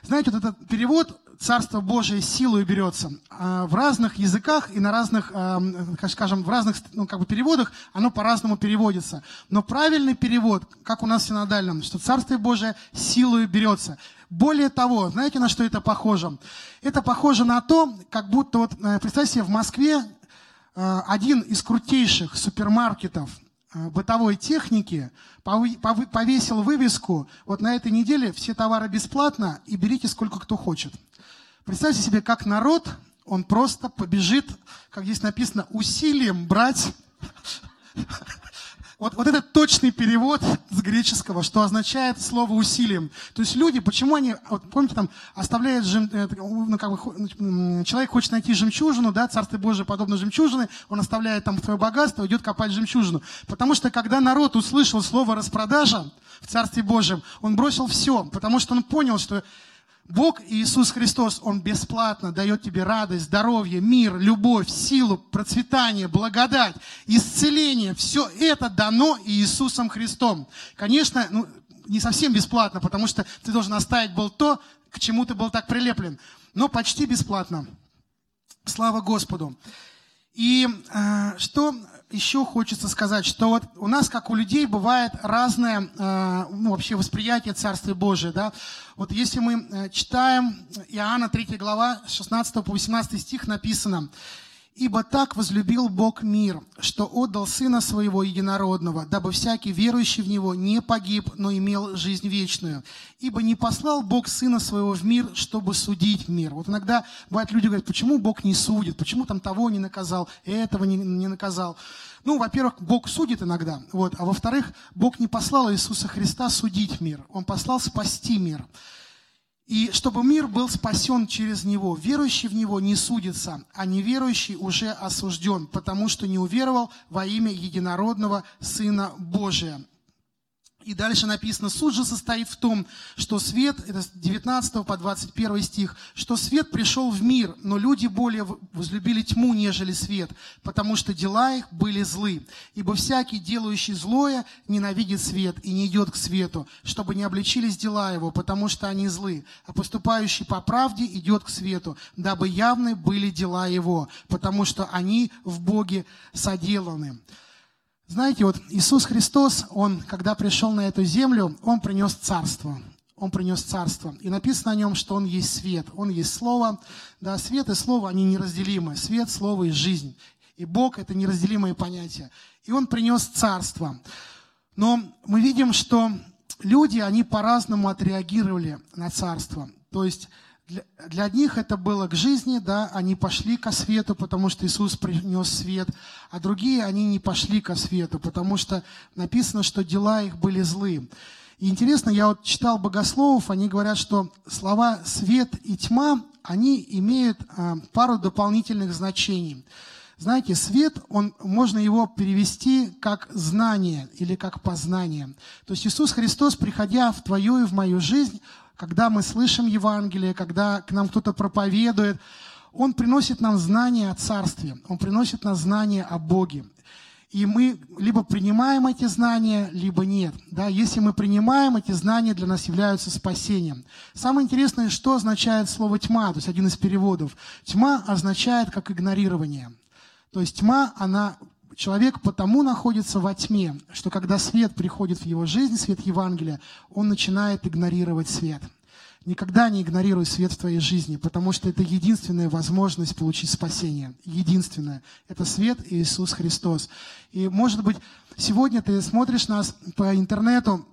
Знаете, вот этот перевод Царство Божие силой берется. А в разных языках и на разных, а, скажем, в разных ну, как бы переводах оно по-разному переводится. Но правильный перевод, как у нас в синодальном, что Царство Божие силой берется. Более того, знаете, на что это похоже? Это похоже на то, как будто, вот, э, представьте себе, в Москве э, один из крутейших супермаркетов – бытовой техники повесил вывеску, вот на этой неделе все товары бесплатно и берите сколько кто хочет. Представьте себе, как народ, он просто побежит, как здесь написано, усилием брать вот, вот это точный перевод с греческого, что означает слово усилием. То есть люди, почему они, вот помните, там оставляют, жем, э, ну, как бы, человек хочет найти жемчужину, да, Царство Божие подобно жемчужины, он оставляет там свое богатство, идет копать жемчужину. Потому что когда народ услышал слово распродажа в Царстве Божьем, он бросил все, потому что он понял, что Бог Иисус Христос, Он бесплатно дает тебе радость, здоровье, мир, любовь, силу, процветание, благодать, исцеление. Все это дано Иисусом Христом. Конечно, ну, не совсем бесплатно, потому что ты должен оставить был то, к чему ты был так прилеплен, но почти бесплатно. Слава Господу. И э, что еще хочется сказать, что вот у нас, как у людей, бывает разное э, ну, вообще восприятие Царствия Божия. Да? Вот если мы э, читаем Иоанна 3 глава, 16 по 18 стих написано, Ибо так возлюбил Бог мир, что отдал Сына Своего Единородного, дабы всякий верующий в Него не погиб, но имел жизнь вечную. Ибо не послал Бог Сына Своего в мир, чтобы судить мир. Вот иногда бывают люди говорят, почему Бог не судит, почему там того не наказал, этого не, не наказал. Ну, во-первых, Бог судит иногда, вот, а во-вторых, Бог не послал Иисуса Христа судить мир, Он послал спасти мир. И чтобы мир был спасен через Него. Верующий в Него не судится, а неверующий уже осужден, потому что не уверовал во имя единородного Сына Божия. И дальше написано, суд же состоит в том, что свет, это с 19 по 21 стих, что свет пришел в мир, но люди более возлюбили тьму, нежели свет, потому что дела их были злы. Ибо всякий, делающий злое, ненавидит свет и не идет к свету, чтобы не обличились дела его, потому что они злы. А поступающий по правде идет к свету, дабы явны были дела его, потому что они в Боге соделаны. Знаете, вот Иисус Христос, Он, когда пришел на эту землю, Он принес царство. Он принес царство. И написано о нем, что Он есть свет, Он есть Слово. Да, свет и Слово, они неразделимы. Свет, Слово и жизнь. И Бог – это неразделимые понятия. И Он принес царство. Но мы видим, что люди, они по-разному отреагировали на царство. То есть для, для одних это было к жизни, да, они пошли ко свету, потому что Иисус принес свет, а другие, они не пошли ко свету, потому что написано, что дела их были злы. И интересно, я вот читал богословов, они говорят, что слова «свет» и «тьма», они имеют а, пару дополнительных значений. Знаете, свет, он, можно его перевести как знание или как познание. То есть Иисус Христос, приходя в твою и в мою жизнь, когда мы слышим Евангелие, когда к нам кто-то проповедует, он приносит нам знания о Царстве, он приносит нам знания о Боге. И мы либо принимаем эти знания, либо нет. Да, если мы принимаем эти знания, для нас являются спасением. Самое интересное, что означает слово «тьма», то есть один из переводов. Тьма означает как игнорирование. То есть тьма, она Человек потому находится во тьме, что когда свет приходит в его жизнь, свет Евангелия, он начинает игнорировать свет. Никогда не игнорируй свет в твоей жизни, потому что это единственная возможность получить спасение. Единственная. Это свет Иисус Христос. И, может быть, сегодня ты смотришь нас по интернету,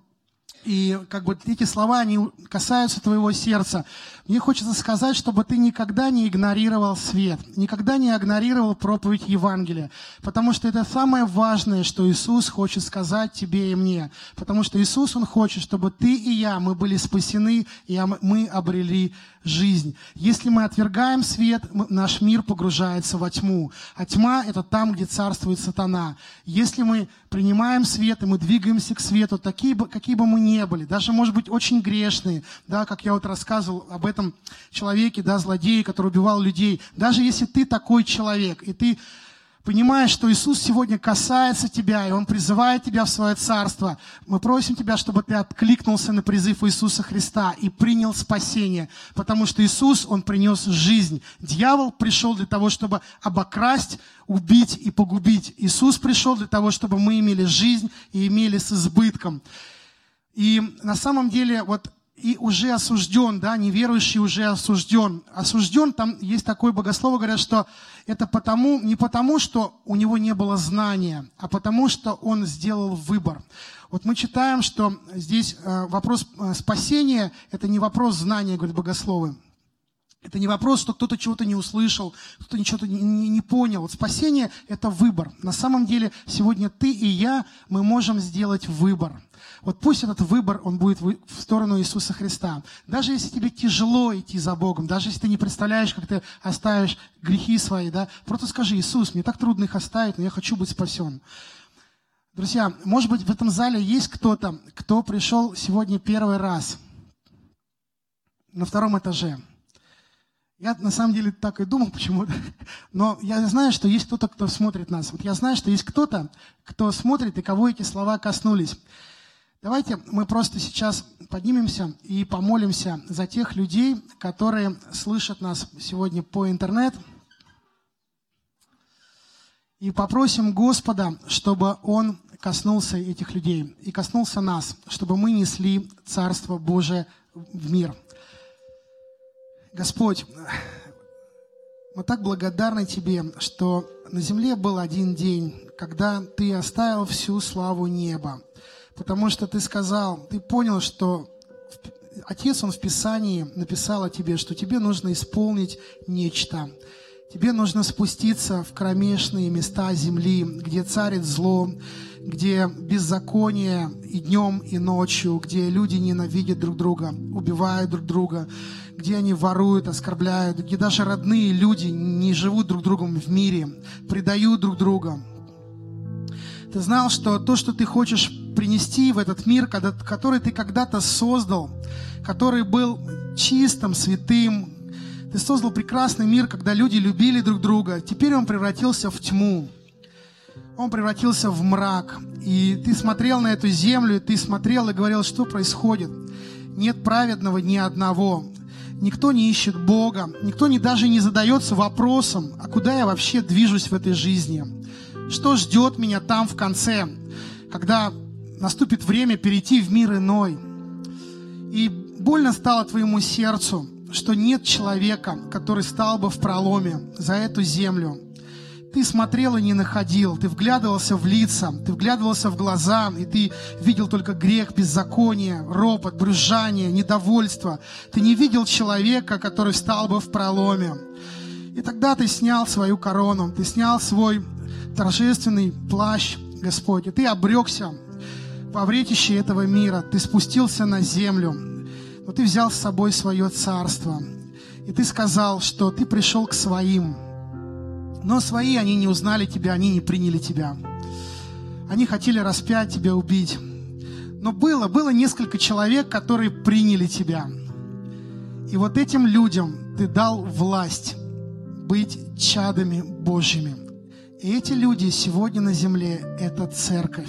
и как бы эти слова, они касаются твоего сердца. Мне хочется сказать, чтобы ты никогда не игнорировал свет, никогда не игнорировал проповедь Евангелия, потому что это самое важное, что Иисус хочет сказать тебе и мне. Потому что Иисус, Он хочет, чтобы ты и я, мы были спасены, и мы обрели жизнь. Если мы отвергаем свет, наш мир погружается во тьму. А тьма – это там, где царствует сатана. Если мы принимаем свет, и мы двигаемся к свету, такие, какие бы мы ни были, даже, может быть, очень грешные, да, как я вот рассказывал об этом человеке, да, злодее, который убивал людей. Даже если ты такой человек, и ты понимая, что Иисус сегодня касается тебя, и Он призывает тебя в свое царство, мы просим тебя, чтобы ты откликнулся на призыв Иисуса Христа и принял спасение, потому что Иисус, Он принес жизнь. Дьявол пришел для того, чтобы обокрасть, убить и погубить. Иисус пришел для того, чтобы мы имели жизнь и имели с избытком. И на самом деле, вот и уже осужден, да, неверующий уже осужден. Осужден, там есть такое богослово, говорят, что это потому, не потому, что у него не было знания, а потому, что он сделал выбор. Вот мы читаем, что здесь э, вопрос э, спасения – это не вопрос знания, говорят богословы. Это не вопрос, что кто-то чего-то не услышал, кто-то ничего не, не, не понял. Спасение – это выбор. На самом деле сегодня ты и я, мы можем сделать выбор. Вот пусть этот выбор, он будет в сторону Иисуса Христа. Даже если тебе тяжело идти за Богом, даже если ты не представляешь, как ты оставишь грехи свои, да, просто скажи, Иисус, мне так трудно их оставить, но я хочу быть спасен. Друзья, может быть, в этом зале есть кто-то, кто пришел сегодня первый раз на втором этаже. Я на самом деле так и думал почему-то. Но я знаю, что есть кто-то, кто смотрит нас. Вот я знаю, что есть кто-то, кто смотрит и кого эти слова коснулись. Давайте мы просто сейчас поднимемся и помолимся за тех людей, которые слышат нас сегодня по интернет. И попросим Господа, чтобы Он коснулся этих людей и коснулся нас, чтобы мы несли Царство Божие в мир. Господь, мы так благодарны Тебе, что на земле был один день, когда Ты оставил всю славу неба, потому что ты сказал, ты понял, что Отец, Он в Писании написал о тебе, что тебе нужно исполнить нечто. Тебе нужно спуститься в кромешные места земли, где царит зло, где беззаконие и днем, и ночью, где люди ненавидят друг друга, убивают друг друга, где они воруют, оскорбляют, где даже родные люди не живут друг другом в мире, предают друг друга. Ты знал, что то, что ты хочешь принести в этот мир, который ты когда-то создал, который был чистым, святым. Ты создал прекрасный мир, когда люди любили друг друга. Теперь он превратился в тьму. Он превратился в мрак. И ты смотрел на эту землю, ты смотрел и говорил, что происходит. Нет праведного ни одного. Никто не ищет Бога. Никто не, даже не задается вопросом, а куда я вообще движусь в этой жизни. Что ждет меня там в конце, когда наступит время перейти в мир иной. И больно стало твоему сердцу, что нет человека, который стал бы в проломе за эту землю. Ты смотрел и не находил, ты вглядывался в лица, ты вглядывался в глаза, и ты видел только грех, беззаконие, ропот, брюзжание, недовольство. Ты не видел человека, который стал бы в проломе. И тогда ты снял свою корону, ты снял свой торжественный плащ, Господь, и ты обрекся во вретище этого мира, ты спустился на землю, но ты взял с собой свое царство, и ты сказал, что ты пришел к своим, но свои, они не узнали тебя, они не приняли тебя. Они хотели распять тебя, убить. Но было, было несколько человек, которые приняли тебя. И вот этим людям ты дал власть быть чадами Божьими. И эти люди сегодня на земле – это церковь.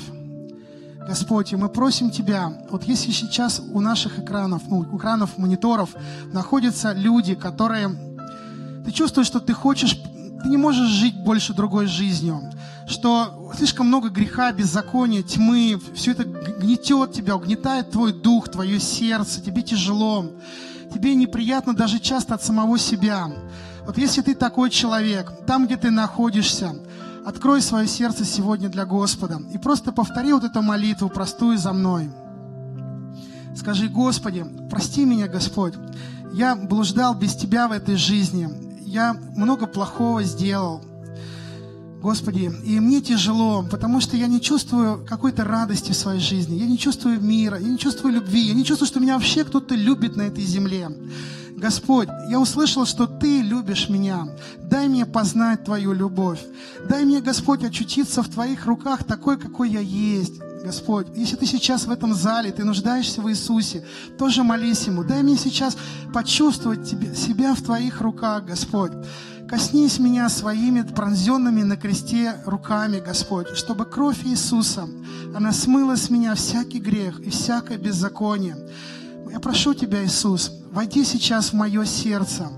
Господь, и мы просим Тебя, вот если сейчас у наших экранов, ну, экранов мониторов находятся люди, которые, ты чувствуешь, что ты хочешь, ты не можешь жить больше другой жизнью, что слишком много греха, беззакония, тьмы, все это гнетет тебя, угнетает твой дух, твое сердце, тебе тяжело, тебе неприятно даже часто от самого себя. Вот если ты такой человек, там, где ты находишься, Открой свое сердце сегодня для Господа и просто повтори вот эту молитву простую за мной. Скажи, Господи, прости меня, Господь. Я блуждал без Тебя в этой жизни. Я много плохого сделал. Господи, и мне тяжело, потому что я не чувствую какой-то радости в своей жизни, я не чувствую мира, я не чувствую любви, я не чувствую, что меня вообще кто-то любит на этой земле. Господь, я услышал, что Ты любишь меня. Дай мне познать Твою любовь. Дай мне, Господь, очутиться в Твоих руках такой, какой я есть. Господь, если ты сейчас в этом зале, ты нуждаешься в Иисусе, тоже молись Ему. Дай мне сейчас почувствовать тебе, себя в Твоих руках, Господь. Коснись меня своими пронзенными на кресте руками, Господь, чтобы кровь Иисуса, она смыла с меня всякий грех и всякое беззаконие. Я прошу Тебя, Иисус, войди сейчас в мое сердце.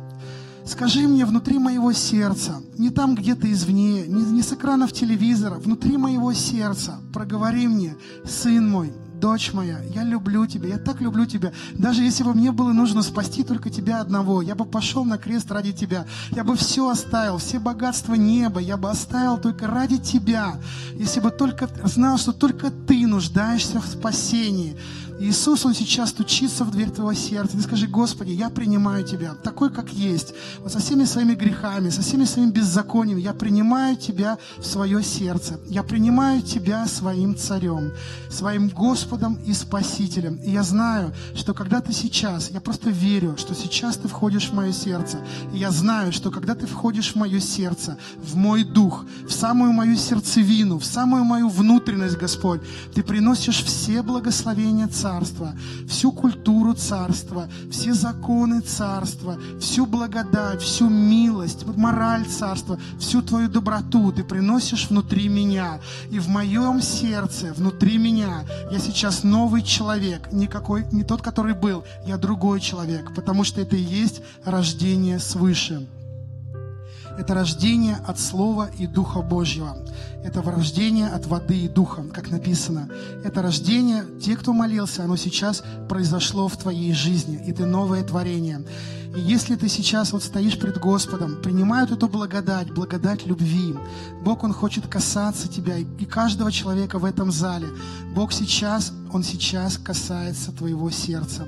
Скажи мне внутри моего сердца, не там где-то извне, не, не с экранов телевизора, внутри моего сердца, проговори мне, сын мой, дочь моя, я люблю тебя, я так люблю тебя. Даже если бы мне было нужно спасти только тебя одного, я бы пошел на крест ради тебя. Я бы все оставил, все богатства неба, я бы оставил только ради тебя. Если бы только знал, что только ты нуждаешься в спасении. Иисус, Он сейчас стучится в дверь твоего сердца. Ты скажи, Господи, я принимаю Тебя, такой, как есть. Вот со всеми своими грехами, со всеми своими беззакониями. Я принимаю Тебя в свое сердце. Я принимаю Тебя своим царем, своим Господом и Спасителем. И я знаю, что когда ты сейчас, я просто верю, что сейчас ты входишь в мое сердце. И я знаю, что когда ты входишь в мое сердце, в мой дух, в самую мою сердцевину, в самую мою внутренность, Господь, ты приносишь все благословения Царя царства, всю культуру царства, все законы царства, всю благодать, всю милость, мораль царства, всю твою доброту ты приносишь внутри меня. И в моем сердце, внутри меня, я сейчас новый человек, никакой, не тот, который был, я другой человек, потому что это и есть рождение свыше. Это рождение от Слова и Духа Божьего. Это рождение от воды и духа, как написано. Это рождение, те, кто молился, оно сейчас произошло в твоей жизни, и ты новое творение. И если ты сейчас вот стоишь пред Господом, принимают эту благодать, благодать любви, Бог, Он хочет касаться тебя и каждого человека в этом зале. Бог сейчас, Он сейчас касается твоего сердца.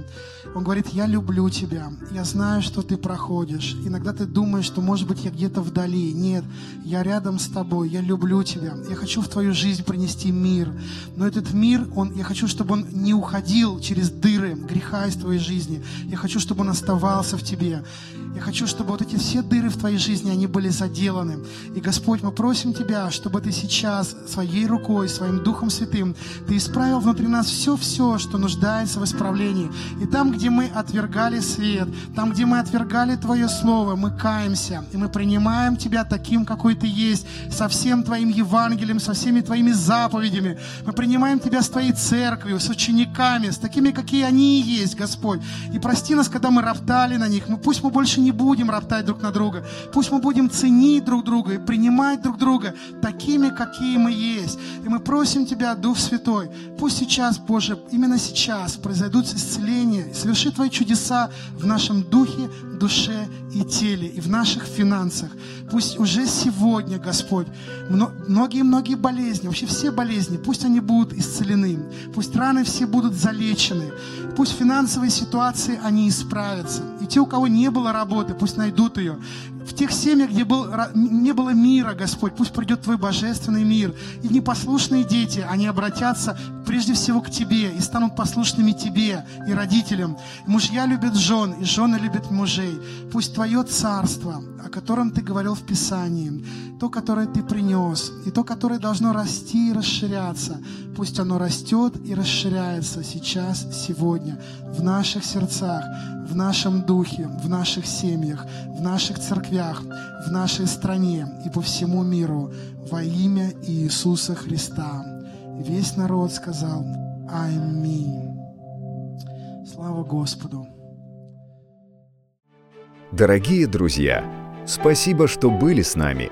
Он говорит, я люблю тебя, я знаю, что ты проходишь. Иногда ты думаешь, что, может быть, я где-то вдали. Нет, я рядом с тобой, я люблю тебя. Я хочу в твою жизнь принести мир. Но этот мир, он, я хочу, чтобы он не уходил через дыры греха из твоей жизни. Я хочу, чтобы он оставался в тебе. Я хочу, чтобы вот эти все дыры в Твоей жизни, они были заделаны. И, Господь, мы просим Тебя, чтобы Ты сейчас своей рукой, своим Духом Святым, Ты исправил внутри нас все-все, что нуждается в исправлении. И там, где мы отвергали свет, там, где мы отвергали Твое Слово, мы каемся, и мы принимаем Тебя таким, какой Ты есть, со всем Твоим Евангелием, со всеми Твоими заповедями. Мы принимаем Тебя с Твоей церковью, с учениками, с такими, какие они и есть, Господь. И прости нас, когда мы роптали на них. Мы, пусть мы больше не будем роптать друг на друга. Пусть мы будем ценить друг друга и принимать друг друга такими, какие мы есть. И мы просим Тебя, Дух Святой, пусть сейчас, Боже, именно сейчас произойдут исцеления, соверши Твои чудеса в нашем духе, душе и теле, и в наших финансах. Пусть уже сегодня, Господь, многие-многие болезни, вообще все болезни, пусть они будут исцелены, пусть раны все будут залечены, пусть финансовые ситуации, они исправятся. И те, у кого не было работы, пусть найдут ее в тех семьях, где был, не было мира, Господь, пусть придет Твой божественный мир. И непослушные дети, они обратятся прежде всего к Тебе и станут послушными Тебе и родителям. Мужья любят жен, и жены любят мужей. Пусть Твое царство, о котором Ты говорил в Писании, то, которое Ты принес, и то, которое должно расти и расширяться, пусть оно растет и расширяется сейчас, сегодня, в наших сердцах, в нашем духе, в наших семьях, в наших церквях, в нашей стране и по всему миру во имя Иисуса Христа. Весь народ сказал Аминь. Слава Господу. Дорогие друзья, спасибо, что были с нами.